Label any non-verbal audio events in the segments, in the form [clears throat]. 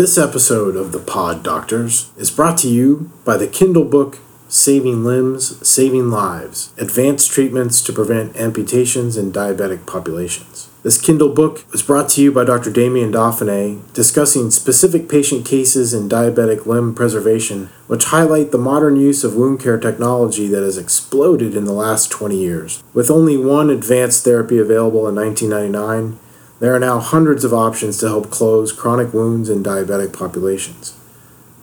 This episode of The Pod Doctors is brought to you by the Kindle book Saving Limbs, Saving Lives Advanced Treatments to Prevent Amputations in Diabetic Populations. This Kindle book was brought to you by Dr. Damien Dauphinee, discussing specific patient cases in diabetic limb preservation, which highlight the modern use of wound care technology that has exploded in the last 20 years. With only one advanced therapy available in 1999, there are now hundreds of options to help close chronic wounds in diabetic populations.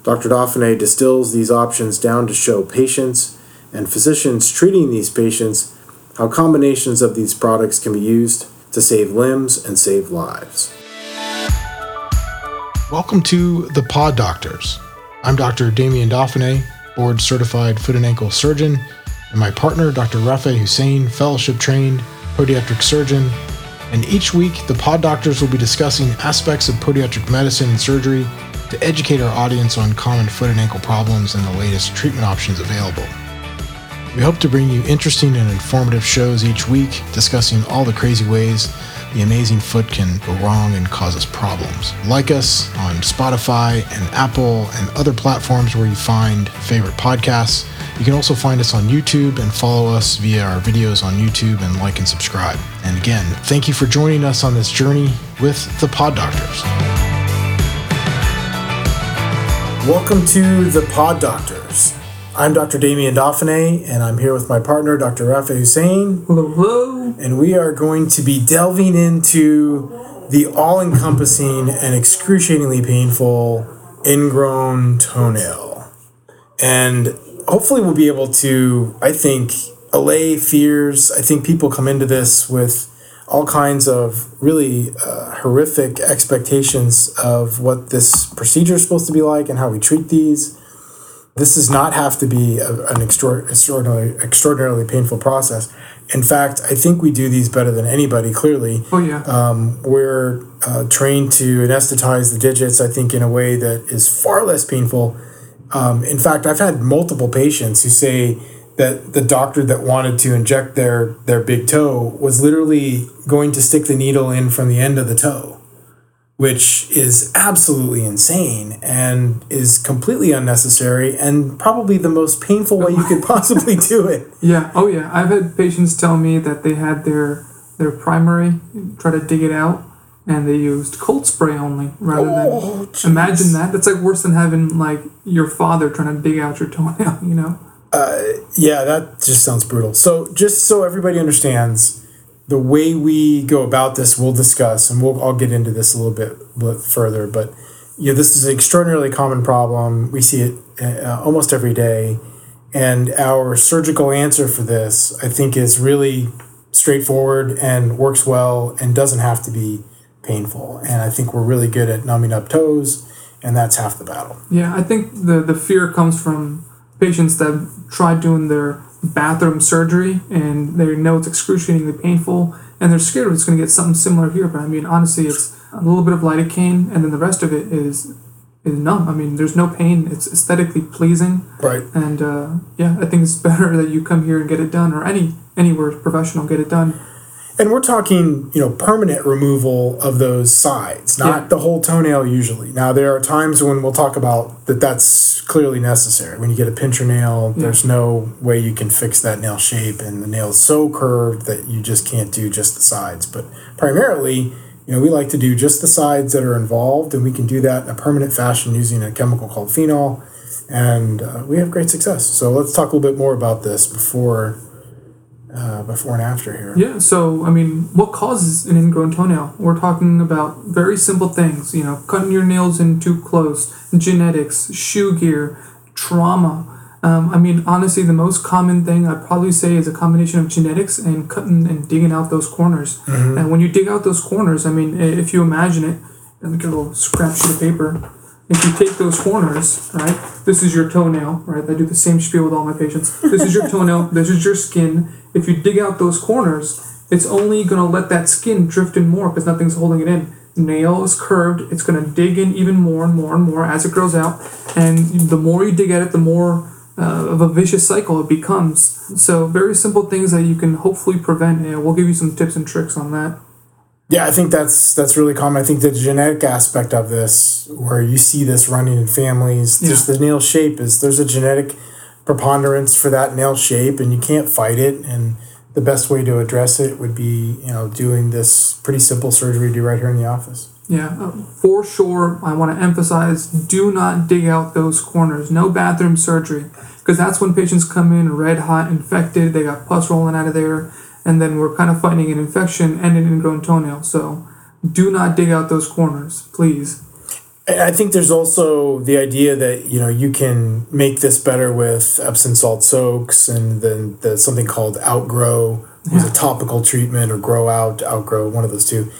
Dr. Dauphinee distills these options down to show patients and physicians treating these patients how combinations of these products can be used to save limbs and save lives. Welcome to the Pod Doctors. I'm Dr. Damien Dauphinee, board certified foot and ankle surgeon, and my partner, Dr. Raafae Hussain, fellowship trained podiatric surgeon and each week the pod doctors will be discussing aspects of podiatric medicine and surgery to educate our audience on common foot and ankle problems and the latest treatment options available. We hope to bring you interesting and informative shows each week discussing all the crazy ways the amazing foot can go wrong and cause us problems. Like us on Spotify and Apple and other platforms where you find favorite podcasts you can also find us on YouTube and follow us via our videos on YouTube and like and subscribe. And again, thank you for joining us on this journey with the Pod Doctors. Welcome to the Pod Doctors. I'm Dr. Damien Dauphinee, and I'm here with my partner, Dr. Raafae Hussain. Hello, hello. And we are going to be delving into the all encompassing and excruciatingly painful ingrown toenail. And hopefully we'll be able to, I think, allay fears. I think people come into this with all kinds of really uh, horrific expectations of what this procedure is supposed to be like and how we treat these. This does not have to be a, an extraordinarily, extraordinarily painful process. In fact, I think we do these better than anybody, clearly. Oh, yeah. Um, we're uh, trained to anesthetize the digits, I think, in a way that is far less painful um, in fact, I've had multiple patients who say that the doctor that wanted to inject their their big toe was literally going to stick the needle in from the end of the toe, which is absolutely insane and is completely unnecessary and probably the most painful way you could possibly [laughs] do it. Yeah. Oh yeah. I've had patients tell me that they had their their primary try to dig it out and they used cold spray only rather oh, than geez. imagine that. That's like worse than having like your father trying to dig out your toenail [laughs] you know? Uh, yeah that just sounds brutal. So just so everybody understands the way we go about this we'll discuss and we'll i'll get into this a little bit, bit further but you know this is an extraordinarily common problem. We see it uh, almost every day and our surgical answer for this i think is really straightforward and works well and doesn't have to be painful. And I think we're really good at numbing up toes, and that's half the battle. Yeah, I think the, the fear comes from patients that try doing their bathroom surgery and they know it's excruciatingly painful and they're scared it's going to get something similar here. But I mean, honestly, it's a little bit of lidocaine and then the rest of it is is numb. I mean, there's no pain. It's aesthetically pleasing. Right. And uh, yeah, I think it's [laughs] better that you come here and get it done, or any anywhere professional get it done and we're talking, you know, permanent removal of those sides, not yeah. the whole toenail usually. Now, there are times when we'll talk about that that's clearly necessary. When you get a pincher nail, yeah. there's no way you can fix that nail shape, and the nail is so curved that you just can't do just the sides. But primarily, you know, we like to do just the sides that are involved, and we can do that in a permanent fashion using a chemical called phenol, and uh, we have great success. So let's talk a little bit more about this before uh, before and after here. Yeah, so I mean, what causes an ingrown toenail? We're talking about very simple things, you know, cutting your nails in too close, genetics, shoe gear, trauma. Um, I mean, honestly, the most common thing I'd probably say is a combination of genetics and cutting and digging out those corners. Mm-hmm. And when you dig out those corners, I mean, if you imagine it, let me get a little scrap sheet of paper if you take those corners, right, this is your toenail, right? I do the same spiel with all my patients. This is your [laughs] toenail, this is your skin. If you dig out those corners, it's only going to let that skin drift in more because nothing's holding it in. Nail is curved, it's going to dig in even more and more and more as it grows out. And the more you dig at it, the more uh, of a vicious cycle it becomes. So, very simple things that you can hopefully prevent. And we'll give you some tips and tricks on that. Yeah, I think that's that's really common. I think the genetic aspect of this, where you see this running in families, Yeah. just the nail shape is there's a genetic preponderance for that nail shape, and you can't fight it. And the best way to address it would be, you know, doing this pretty simple surgery do right here in the office. Yeah, uh, for sure. I want to emphasize do not dig out those corners. No bathroom surgery. Because that's when patients come in red hot, infected, they got pus rolling out of there, and then we're kind of fighting an infection and an ingrown toenail. So do not dig out those corners, please. I think there's also the idea that you know you can make this better with Epsom salt soaks, and then the something called Outgro Yeah. a topical treatment, or Grow Out, Outgrow, one of those two.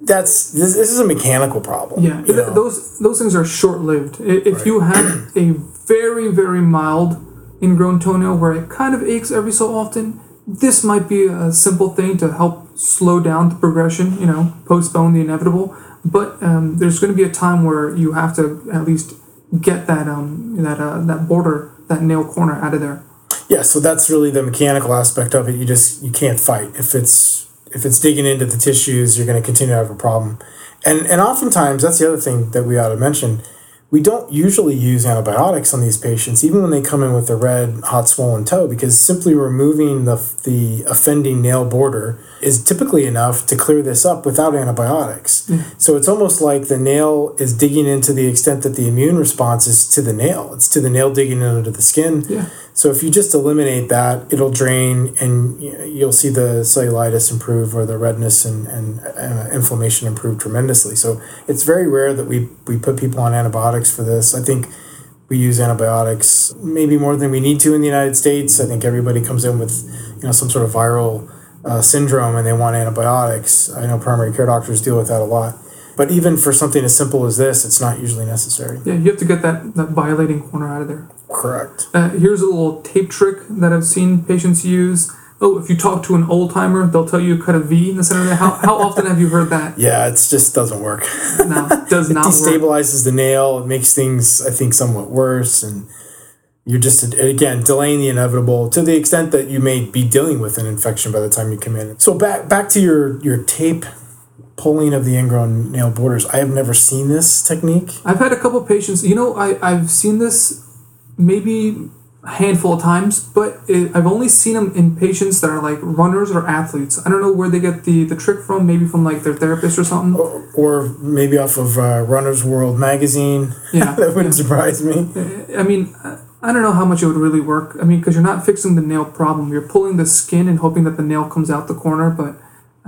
That's this, this is a mechanical problem. Yeah, you know? those those things are short lived. If you have a very very mild ingrown toenail where it kind of aches every so often, this might be a simple thing to help slow down the progression. You know, postpone the inevitable. But um, there's going to be a time where you have to at least get that um that uh, that border that nail corner out of there. Yeah, so that's really the mechanical aspect of it. You just you can't fight if it's if it's digging into the tissues. You're going to continue to have a problem, and and oftentimes that's the other thing that we ought to mention. We don't usually use antibiotics on these patients, even when they come in with a red, hot, swollen toe, because simply removing the the offending nail border is typically enough to clear this up without antibiotics. Mm. So it's almost like the nail is digging into the extent that the immune response is to the nail. It's to the nail digging into the skin. Yeah. So if you just eliminate that, it'll drain, and you'll see the cellulitis improve or the redness and, and uh, inflammation improve tremendously. So it's very rare that we we put people on antibiotics for this. I think we use antibiotics maybe more than we need to in the United States. I think everybody comes in with you know some sort of viral uh, syndrome and they want antibiotics. I know primary care doctors deal with that a lot. But even for something as simple as this, it's not usually necessary. Yeah, you have to get that that violating corner out of there. Correct. Uh, here's a little tape trick that I've seen patients use. Oh, if you talk to an old timer, they'll tell you cut a V in the center of the. How, how often have you heard that? Yeah, it just doesn't work. No, it does [laughs] it not work. destabilizes the nail. It makes things, I think, somewhat worse, and you're just again delaying the inevitable to the extent that you may be dealing with an infection by the time you come in. So back back to your your tape pulling of the ingrown nail borders. I have never seen this technique. I've had a couple patients. You know, I I've seen this maybe a handful of times, but it, I've only seen them in patients that are like runners or athletes. I don't know where they get the the trick from. Maybe from like their therapist or something. Or maybe off of uh, Runner's World magazine. Yeah, [laughs] that wouldn't surprise me. I mean, I don't know how much it would really work. I mean, because you're not fixing the nail problem. You're pulling the skin and hoping that the nail comes out the corner. But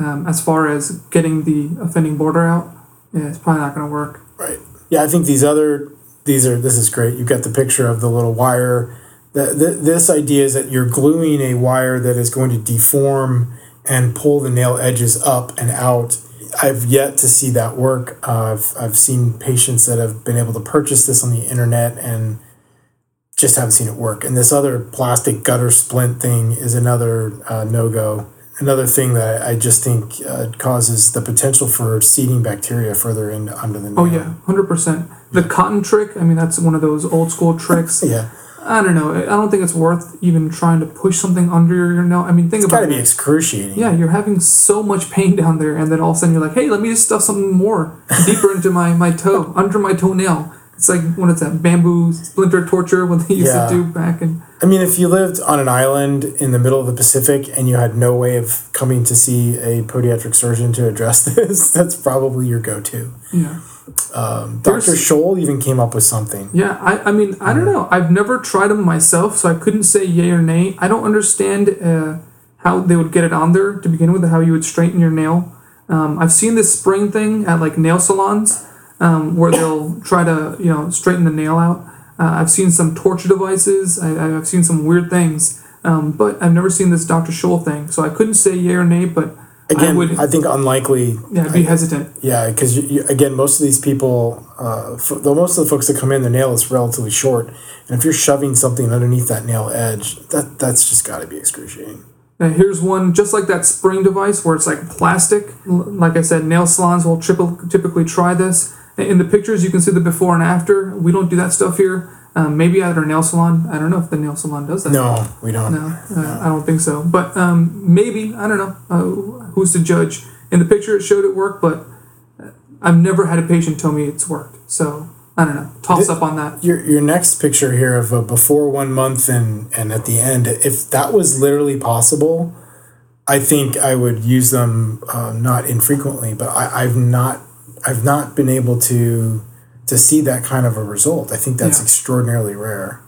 um, as far as getting the offending border out, yeah, it's probably not going to work. Right. Yeah, I think these other these are this is great. You've got the picture of the little wire. The, the, this idea is that you're gluing a wire that is going to deform and pull the nail edges up and out. I've yet to see that work. Uh, I've, I've seen patients that have been able to purchase this on the internet and just haven't seen it work. And this other plastic gutter splint thing is another uh, no go. Another thing that I just think uh, causes the potential for seeding bacteria further into under the nail. Oh yeah, hundred percent. The cotton trick. I mean, that's one of those old school tricks. [laughs] Yeah. I don't know. I don't think it's worth even trying to push something under your nail. I mean, think It's about it. It's got to be excruciating. Yeah, you're having so much pain down there, and then all of a sudden you're like, "Hey, let me just stuff something more deeper into my my toe, under my toenail." It's like what is that bamboo splinter torture? What they used Yeah. to do back in. I mean, if you lived on an island in the middle of the Pacific and you had no way of coming to see a podiatric surgeon to address [laughs] this, that's probably your go-to. Yeah. Dr. There's- Scholl even came up with something. Yeah, I, I mean, I don't know. I've never tried them myself, so I couldn't say yay or nay. I don't understand uh, how they would get it on there to begin with, how you would straighten your nail. Um, I've seen this spring thing at like nail salons um, where they'll try to, you know, straighten the nail out. Uh, I've seen some torture devices. I, I've seen some weird things, um, but I've never seen this Dr. Scholl thing. So I couldn't say yay or nay, but Again, I I, think unlikely. yeah, I'd be hesitant. Yeah, because you, you, again, most of these people, uh, f- though most of the folks that come in, their nail is relatively short, and if you're shoving something underneath that nail edge, that that's just got to be excruciating. Uh, here's one just like that spring device where it's like plastic. Like I said, nail salons will triple, typically try this. In the pictures, you can see the before and after. We don't do that stuff here. Um, maybe at our nail salon. I don't know if the nail salon does that. No, we don't. No, uh, I don't think so. But um, maybe I don't know. Uh, who's to judge? in the picture it showed it worked, but I've never had a patient tell me it's worked. So I don't know. Toss Th- up on that. Your your next picture here of a before one month and and at the end, if that was literally possible, I think I would use them uh, not infrequently. But I, I've not I've not been able to to see that kind of a result. I think that's Yeah. extraordinarily rare.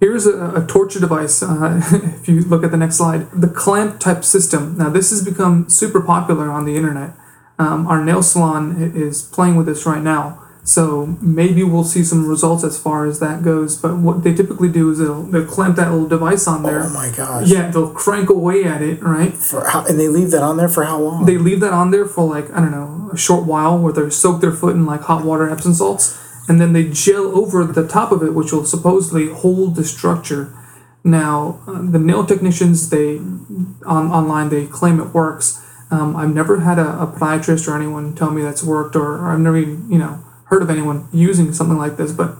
Here's a, a torture device. Uh, [laughs] if you look at the next slide, the clamp type system. Now, this has become super popular on the internet. Um, our nail salon is playing with this right now. So maybe we'll see some results as far as that goes. But what they typically do is they'll, they'll clamp that little device on there. Oh my gosh! Yeah, they'll crank away at it, right? For how, and they leave that on there for how long? They leave that on there for like, I don't know, a short while where they soak their foot in like hot water Epsom salts. And then they gel over the top of it, which will supposedly hold the structure. Now, uh, the nail technicians, they on online, they claim it works. Um, I've never had a, a podiatrist or anyone tell me that's worked, or, or I've never even, you know, heard of anyone using something like this. But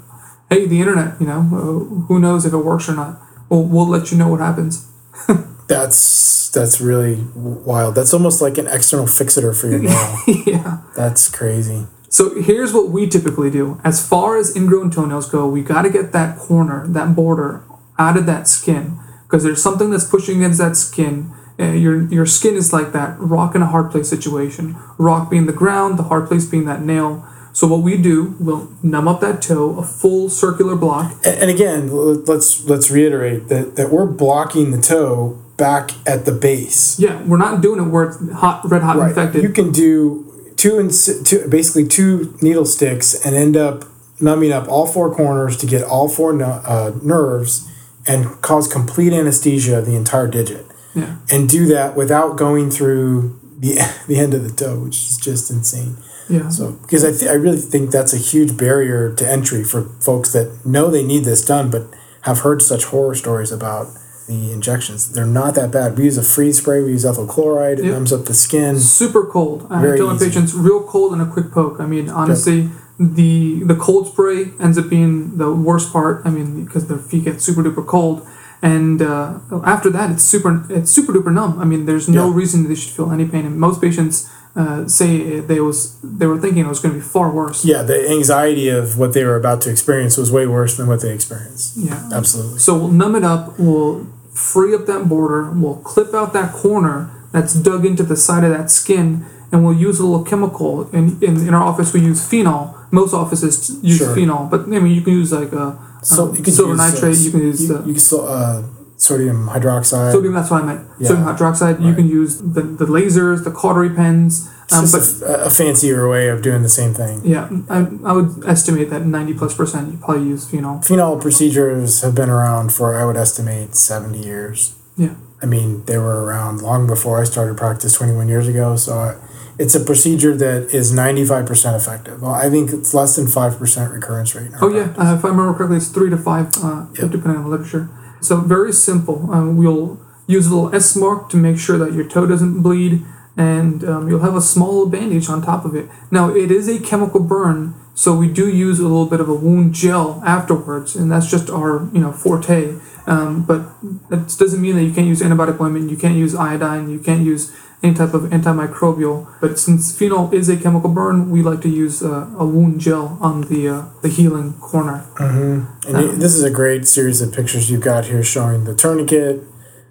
hey, the internet, you know, uh, who knows if it works or not? We'll, we'll let you know what happens. [laughs] That's that's really wild. That's almost like an external fixator for your [laughs] nail. yeah. that's crazy. So here's what we typically do. As far as ingrown toenails go, we got to get that corner, that border, out of that skin because there's something that's pushing against that skin. Uh, your your skin is like that rock in a hard place situation. Rock being the ground, the hard place being that nail. So what we do, we'll numb up that toe, a full circular block. And, again, let's let's reiterate that that we're blocking the toe back at the base. Yeah, we're not doing it where it's hot, red hot, infected. You can do two and two, basically two needle sticks and end up numbing up all four corners to get all four uh, nerves and cause complete anesthesia of the entire digit. yeah. And do that without going through the [laughs] the end of the toe, which is just insane. Yeah. So, because I, th- I really think that's a huge barrier to entry for folks that know they need this done, but have heard such horror stories about the injections. They're not that bad. We use a freeze spray. We use ethyl chloride. It Yep. numbs up the skin. super cold. I Very tell my patients real cold and a quick poke. I mean, honestly, the the cold spray ends up being the worst part. I mean, because their feet get super duper cold, and uh, after that, it's super it's super duper numb. I mean, there's no reason they should feel any pain. And most patients uh, say they was they were thinking it was going to be far worse. Yeah, the anxiety of what they were about to experience was way worse than what they experienced. Yeah. Absolutely. So we'll numb it up. We'll free up that border. We'll clip out that corner that's dug into the side of that skin, and we'll use a little chemical. In in, in our office, we use phenol. Most offices use Sure. phenol, but I mean you can use like a So you can silver uh, nitrate. you can use you, uh, you can so, uh, sodium hydroxide. sodium. That's what I meant. Yeah. Sodium hydroxide. You can use the, the lasers, the cautery pens. Um, it's but just a, a fancier way of doing the same thing. yeah, I, I would estimate that ninety plus percent you probably use phenol. Phenol procedures have been around for, I would estimate, 70 years. Yeah. I mean, they were around long before I started practice 21 years ago. So I, it's a procedure that is 95% effective. Well, I think it's less than 5% recurrence rate. Oh yeah, uh, if I remember correctly, it's three to five, uh, Yep. depending on the literature. So very simple. Um, we'll use a little S mark to make sure that your toe doesn't bleed, and um, you'll have a small bandage on top of it. Now it is a chemical burn, so we do use a little bit of a wound gel afterwards, and that's just our you know forte. Um, but that doesn't mean that you can't use antibiotic ointment, you can't use iodine, you can't use any type of antimicrobial. But since phenol is a chemical burn, we like to use uh, a wound gel on the uh, the healing corner. And you- this is a great series of pictures you've got here showing the tourniquet,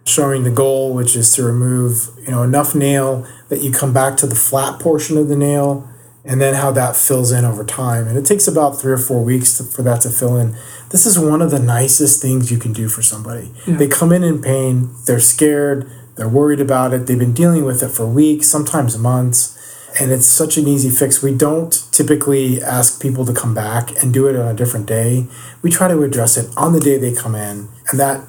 showing the goal, which is to remove you know enough nail that you come back to the flat portion of the nail, and then how that fills in over time. And it takes about three or four weeks to, for that to fill in. This is one of the nicest things you can do for somebody. Yeah. They come in in pain, they're scared, they're worried about it, they've been dealing with it for weeks, sometimes months. And it's such an easy fix. We don't typically ask people to come back and do it on a different day. We try to address it on the day they come in, and that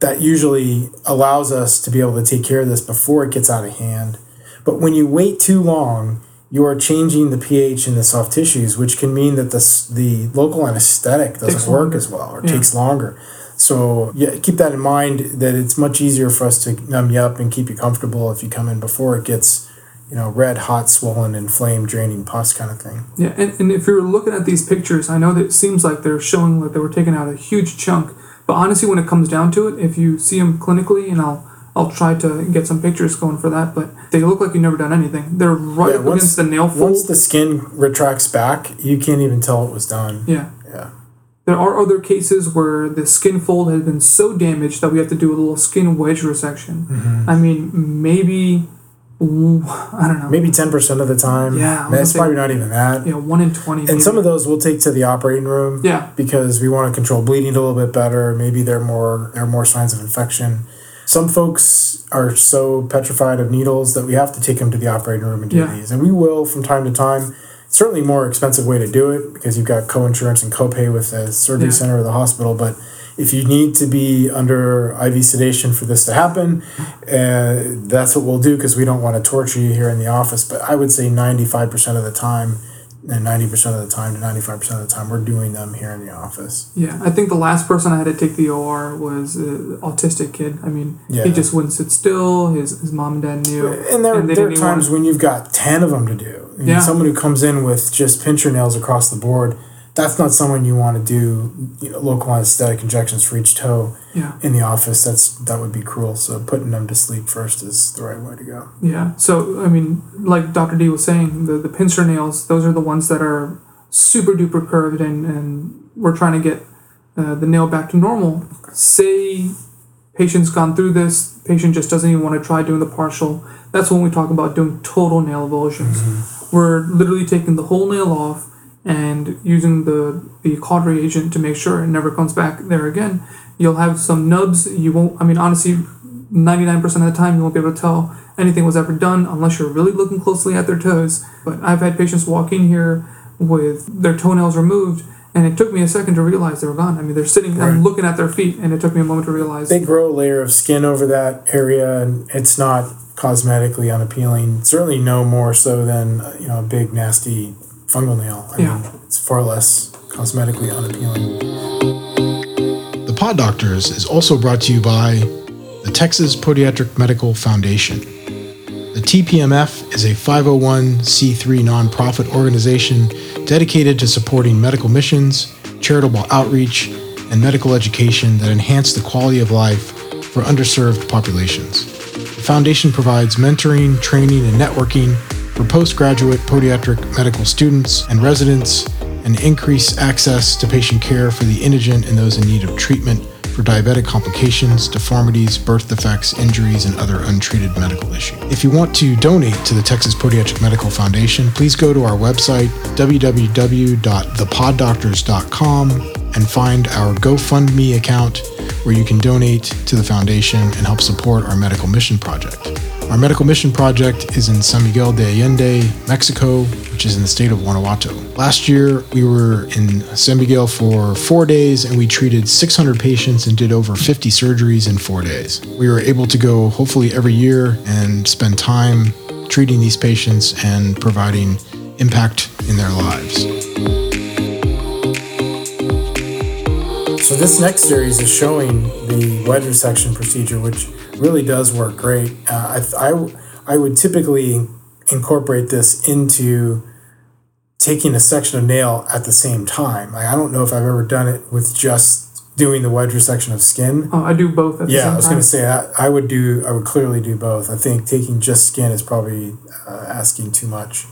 that usually allows us to be able to take care of this before it gets out of hand. But when you wait too long, you are changing the pH in the soft tissues, which can mean that the the local anesthetic doesn't Takes work longer. as well or Yeah. takes longer. So yeah, keep that in mind that it's much easier for us to numb you up and keep you comfortable if you come in before it gets, you know, red, hot, swollen, and inflamed, draining pus kind of thing. Yeah, and, and if you're looking at these pictures, I know that it seems like they're showing like they were taking out a huge chunk, but honestly, when it comes down to it, if you see them clinically, and I'll I'll try to get some pictures going for that. But they look like you've never done anything. They're right Yeah, up once- against the nail fold. Once the skin retracts back, you can't even tell it was done. yeah. Yeah. There are other cases where the skin fold has been so damaged that we have to do a little skin wedge resection. Mm-hmm. I mean, maybe ooh, I don't know. Maybe 10% of the time. Yeah, It's say- probably not even that. you know, one in twenty. And some of those we'll take to the operating room. Yeah. Because we want to control bleeding a little bit better. Maybe there are more there are more signs of infection. Some folks are so petrified of needles that we have to take them to the operating room and do Yeah. these. And we will from time to time. Certainly more expensive way to do it because you've got co-insurance and copay with the surgery Yeah. center or the hospital. But if you need to be under IV sedation for this to happen, uh, that's what we'll do because we don't want to torture you here in the office. But I would say 95% of the time, and 90% of the time to 95% of the time, we're doing them here in the office. Yeah, I think the last person I had to take the OR was an autistic kid. I mean, Yeah. he just wouldn't sit still. His his mom and dad knew. And there, they there are times when you've got 10 of them to do. I mean, Yeah. Someone who comes in with just pincher nails across the board, that's not someone you want to do you know, local anesthetic injections for each toe Yeah, in the office. That's That would be cruel. So putting them to sleep first is the right way to go. yeah. So I mean, like Dr. D was saying, the the pincer nails, those are the ones that are super duper curved, and and we're trying to get uh, the nail back to normal. Say patient's gone through this, patient just doesn't even want to try doing the partial. That's when we talk about doing total nail avulsions. We're literally taking the whole nail off and using the the cautery agent to make sure it never comes back there again. You'll have some nubs. You won't. I mean, honestly, ninety nine percent of the time you won't be able to tell anything was ever done unless you're really looking closely at their toes. But I've had patients walk in here with their toenails removed. And it took me a second to realize they were gone. I mean, they're sitting, I'm Right. looking at their feet, and it took me a moment to realize. They grow a layer of skin over that area, and it's not cosmetically unappealing. Certainly, no more so than uh, you know a big nasty fungal nail. I Yeah. mean, it's far less cosmetically unappealing. Pod Doctors is also brought to you by the Texas Podiatric Medical Foundation. The TPMF is a 501c3 nonprofit organization dedicated to supporting medical missions, charitable outreach, and medical education that enhance the quality of life for underserved populations. The foundation provides mentoring, training, and networking for postgraduate podiatric medical students and residents and increase access to patient care for the indigent and those in need of treatment for diabetic complications, deformities, birth defects, injuries, and other untreated medical issues. If you want to donate to the Texas Podiatric Medical Foundation, please go to our website, www.thepoddoctors.com, and find our GoFundMe account where you can donate to the foundation and help support our medical mission project. Our medical mission project is in San Miguel de Allende, Mexico, which is in the state of Guanajuato. Last year, we were in San Miguel for four days and we treated 600 patients and did over 50 surgeries in four days. We were able to go hopefully every year and spend time treating these patients and providing impact in their lives. So this next series is showing the wedge resection procedure, which really does work great. Uh, I, I I would typically incorporate this into taking a section of nail at the same time. Like, I don't know if I've ever done it with just doing the wedge resection of skin. Oh, I do both at the Yeah, I was going to say that I would do. I would clearly do both. I think taking just skin is probably uh, asking too much.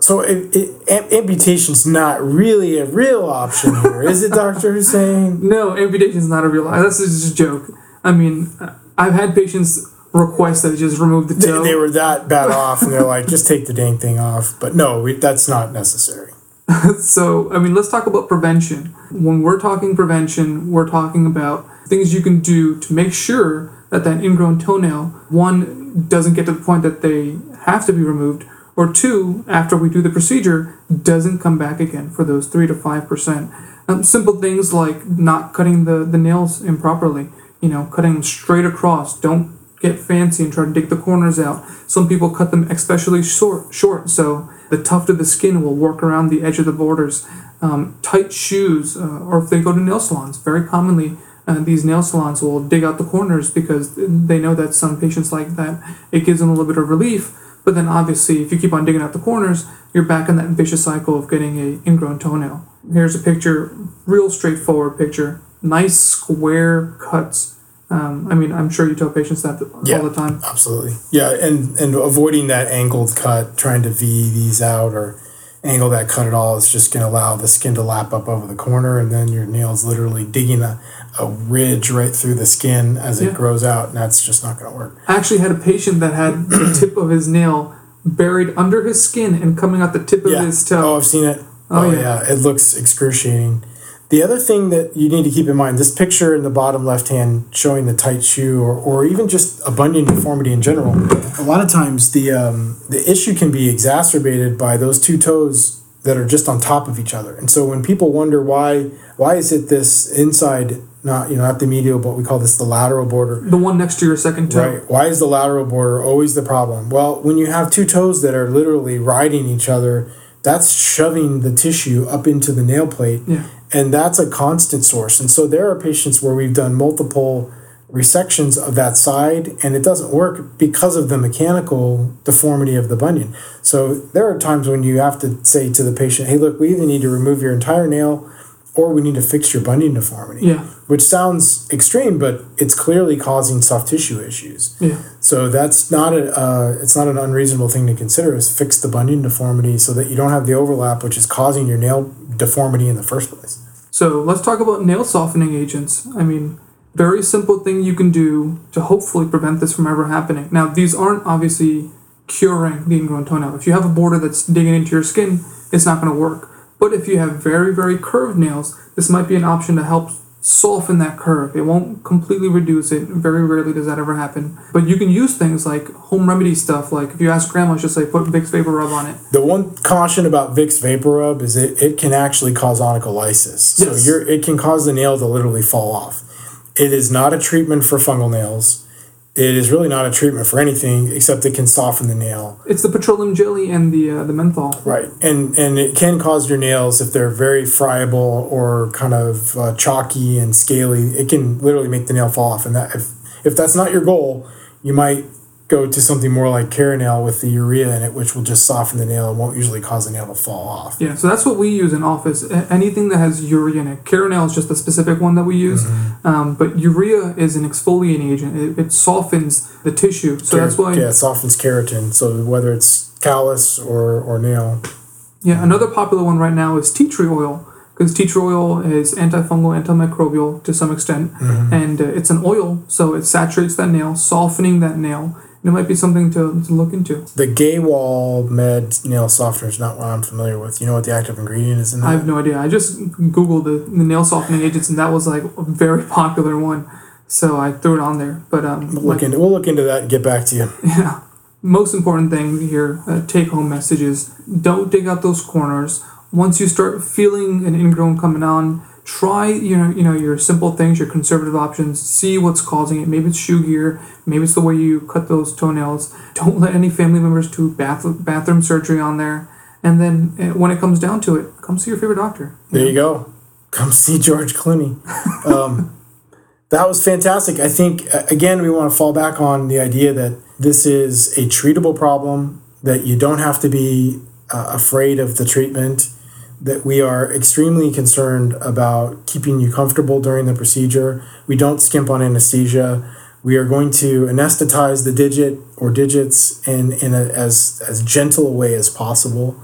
So it, it, am- amputation's not really a real option here, is it, Doctor Hussain? [laughs] No, amputation is not a real. That's just a joke. I mean, I've had patients request that they just remove the They, toe. they were that bad off, and they're like, just take the dang thing off. But no, we, that's not necessary. [laughs] So, I mean, let's talk about prevention. When we're talking prevention, we're talking about things you can do to make sure that that ingrown toenail, one, doesn't get to the point that they have to be removed, or two, after we do the procedure, doesn't come back again for those 3 to 5%. Um, simple things like not cutting the, the nails improperly, you know, cutting straight across. Don't get fancy and try to dig the corners out. Some people cut them especially short, short so the tuft of the skin will work around the edge of the borders. Um, tight shoes, uh, or if they go to nail salons, very commonly uh, these nail salons will dig out the corners because they know that some patients like that. It gives them a little bit of relief, but then obviously if you keep on digging out the corners, you're back in that vicious cycle of getting a ingrown toenail. Here's a picture, real straightforward picture, nice square cuts Um, I mean, I'm sure you tell patients that Yeah. all the time. Absolutely. Yeah, and and avoiding that angled cut, trying to V these out or angle that cut at all is just going to allow the skin to lap up over the corner, and then your nail's literally digging a, a ridge right through the skin as it Yeah. grows out, and that's just not going to work. I actually had a patient that had the [clears throat] tip of his nail buried under his skin and coming out the tip of Yeah. his toe. Oh. I've seen it. Oh, Oh, yeah. yeah. It looks excruciating. The other thing that you need to keep in mind, this picture in the bottom left hand showing the tight shoe or, or even just a bunion deformity in general, a lot of times the um, the issue can be exacerbated by those two toes that are just on top of each other. And so when people wonder why why is it this inside not you know not the medial but we call this the lateral border The one next to your second toe. Right. Why is the lateral border always the problem? Well, when you have two toes that are literally riding each other, that's shoving the tissue up into the nail plate. Yeah. And that's a constant source. And so there are patients where we've done multiple resections of that side and it doesn't work because of the mechanical deformity of the bunion. So there are times when you have to say to the patient, hey, look, we either need to remove your entire nail or we need to fix your bunion deformity Yeah. which sounds extreme, but it's clearly causing soft tissue issues. Yeah. So that's not a uh, it's not an unreasonable thing to consider. Is fix the bunion deformity so that you don't have the overlap, which is causing your nail deformity in the first place. So let's talk about nail softening agents. I mean, very simple thing you can do to hopefully prevent this from ever happening. Now, these aren't obviously curing the ingrown toenail. If you have a border that's digging into your skin, it's not going to work. But if you have very, very curved nails, this might be an option to help soften that curve. It won't completely reduce it. Very rarely does that ever happen. But you can use things like home remedy stuff. Like if you ask grandma, she'll say, put Vicks Vapor Rub on it. The one caution about Vicks Vapor Rub is it, it can actually cause onycholysis. Yes. So you're it can cause the nail to literally fall off. It is not a treatment for fungal nails. It is really not a treatment for anything except it can soften the nail. It's the petroleum jelly and the uh, the menthol. Right, and and it can cause your nails if they're very friable or kind of uh, chalky and scaly. It can literally make the nail fall off, and that if if that's not your goal, you might go to something more like Caranail with the urea in it, which will just soften the nail and won't usually cause the nail to fall off. Yeah, so that's what we use in office. Anything that has urea in it. Caranel is just a specific one that we use. Mm-hmm. Um, but urea is an exfoliating agent. It, it softens the tissue. So that's why. yeah, it softens keratin. So whether it's callus or or nail, Yeah, another popular one right now is tea tree oil because tea tree oil is antifungal, antimicrobial to some extent, Mm-hmm. and uh, it's an oil, so it saturates that nail, softening that nail. It might be something to, to look into. the Gehwol Med nail softener is not what I'm familiar with. You know what the active ingredient is in that? I have no idea. I just googled the, the nail softening agents, and that was like a very [laughs] popular one, so I threw it on there. But um, We'll like- look into, we'll look into that and get back to you. [laughs] Yeah. Most important thing here, uh, take home messages. Don't dig out those corners. Once you start feeling an ingrown coming on, try you know you know your simple things, your conservative options. See what's causing it. Maybe it's shoe gear. Maybe it's the way you cut those toenails. [laughs] Don't let any family members do bath bathroom surgery on there. And then uh, when it comes down to it, come see your favorite doctor. There you go. Come [laughs] see George Clooney. Um, that was fantastic. I think, again, we want to fall back on the idea that this is a treatable problem, that you don't have to be uh, afraid of the treatment, that we are extremely concerned about keeping you comfortable during the procedure. We don't skimp on anesthesia. We are going to anesthetize the digit or digits in, in a, as, as gentle a way as possible.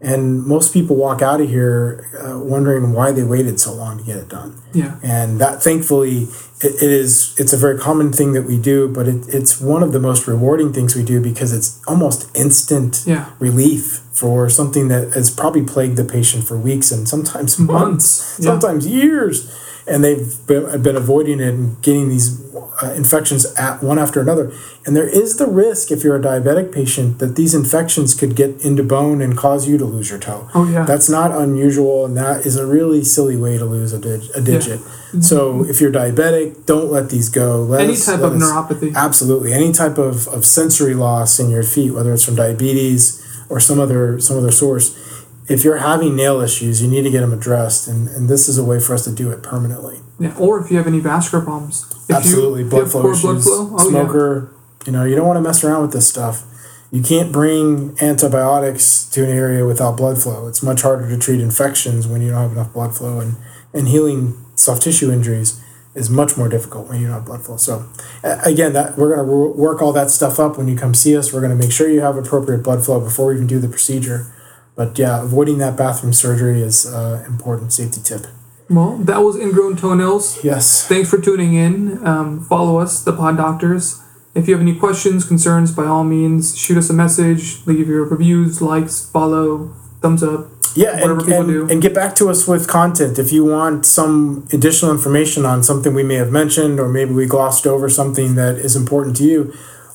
And most people walk out of here uh, wondering why they waited so long to get it done. Yeah. And that, thankfully, it, it is. It's a very common thing that we do, but it, it's one of the most rewarding things we do because it's almost instant Yeah. relief for something that has probably plagued the patient for weeks and sometimes months, Months, yeah. sometimes years, and they've been, been avoiding it and getting these uh, infections at one after another. And there is the risk if you're a diabetic patient that these infections could get into bone and cause you to lose your toe. Oh yeah. That's not unusual, and that is a really silly way to lose a, dig- a digit. So if you're diabetic, don't let these go. Let Any us- type of us- neuropathy. Absolutely, any type of, of sensory loss in your feet, whether it's from diabetes or some other some other source. If you're having nail issues, you need to get them addressed, and, and this is a way for us to do it permanently. Yeah. Or if you have any vascular problems. If Absolutely, you, you blood have flow issues, blood flow, oh yeah. smoker. You know, you don't want to mess around with this stuff. You can't bring antibiotics to an area without blood flow. It's much harder to treat infections when you don't have enough blood flow and, and healing soft tissue injuries. is much more difficult when you don't have blood flow. So again, that we're going to work all that stuff up when you come see us. We're going to make sure you have appropriate blood flow before we even do the procedure. But yeah, avoiding that bathroom surgery is uh, important safety tip. Well, that was Ingrown Toenails. Yes. Thanks for tuning in. Um, follow us, the Pod Doctors. If you have any questions, concerns, by all means, shoot us a message, leave your reviews, likes, follow, thumbs up. Yeah, Whatever and, people and, do. and get back to us with content. If you want some additional information on something we may have mentioned, or maybe we glossed over something that is important to you,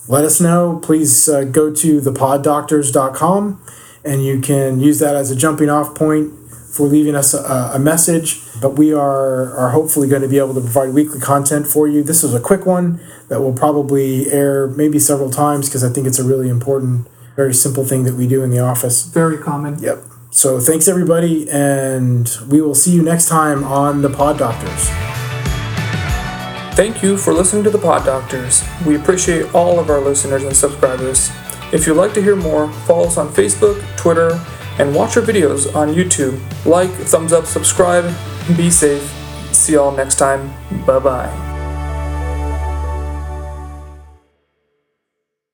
let us know. Please uh, go to thepoddoctors.com and you can use that as a jumping off point for leaving us a, a message. But we are, are hopefully going to be able to provide weekly content for you. This is a quick one that will probably air maybe several times because I think it's a really important, very simple thing that we do in the office. Very common. Yep. So thanks everybody, and we will see you next time on the Pod Doctors. Thank you for listening to the Pod Doctors. We appreciate all of our listeners and subscribers. If you'd like to hear more, follow us on Facebook, Twitter, and watch our videos on YouTube. Like, thumbs up, subscribe, be safe. See y'all next time. Bye bye.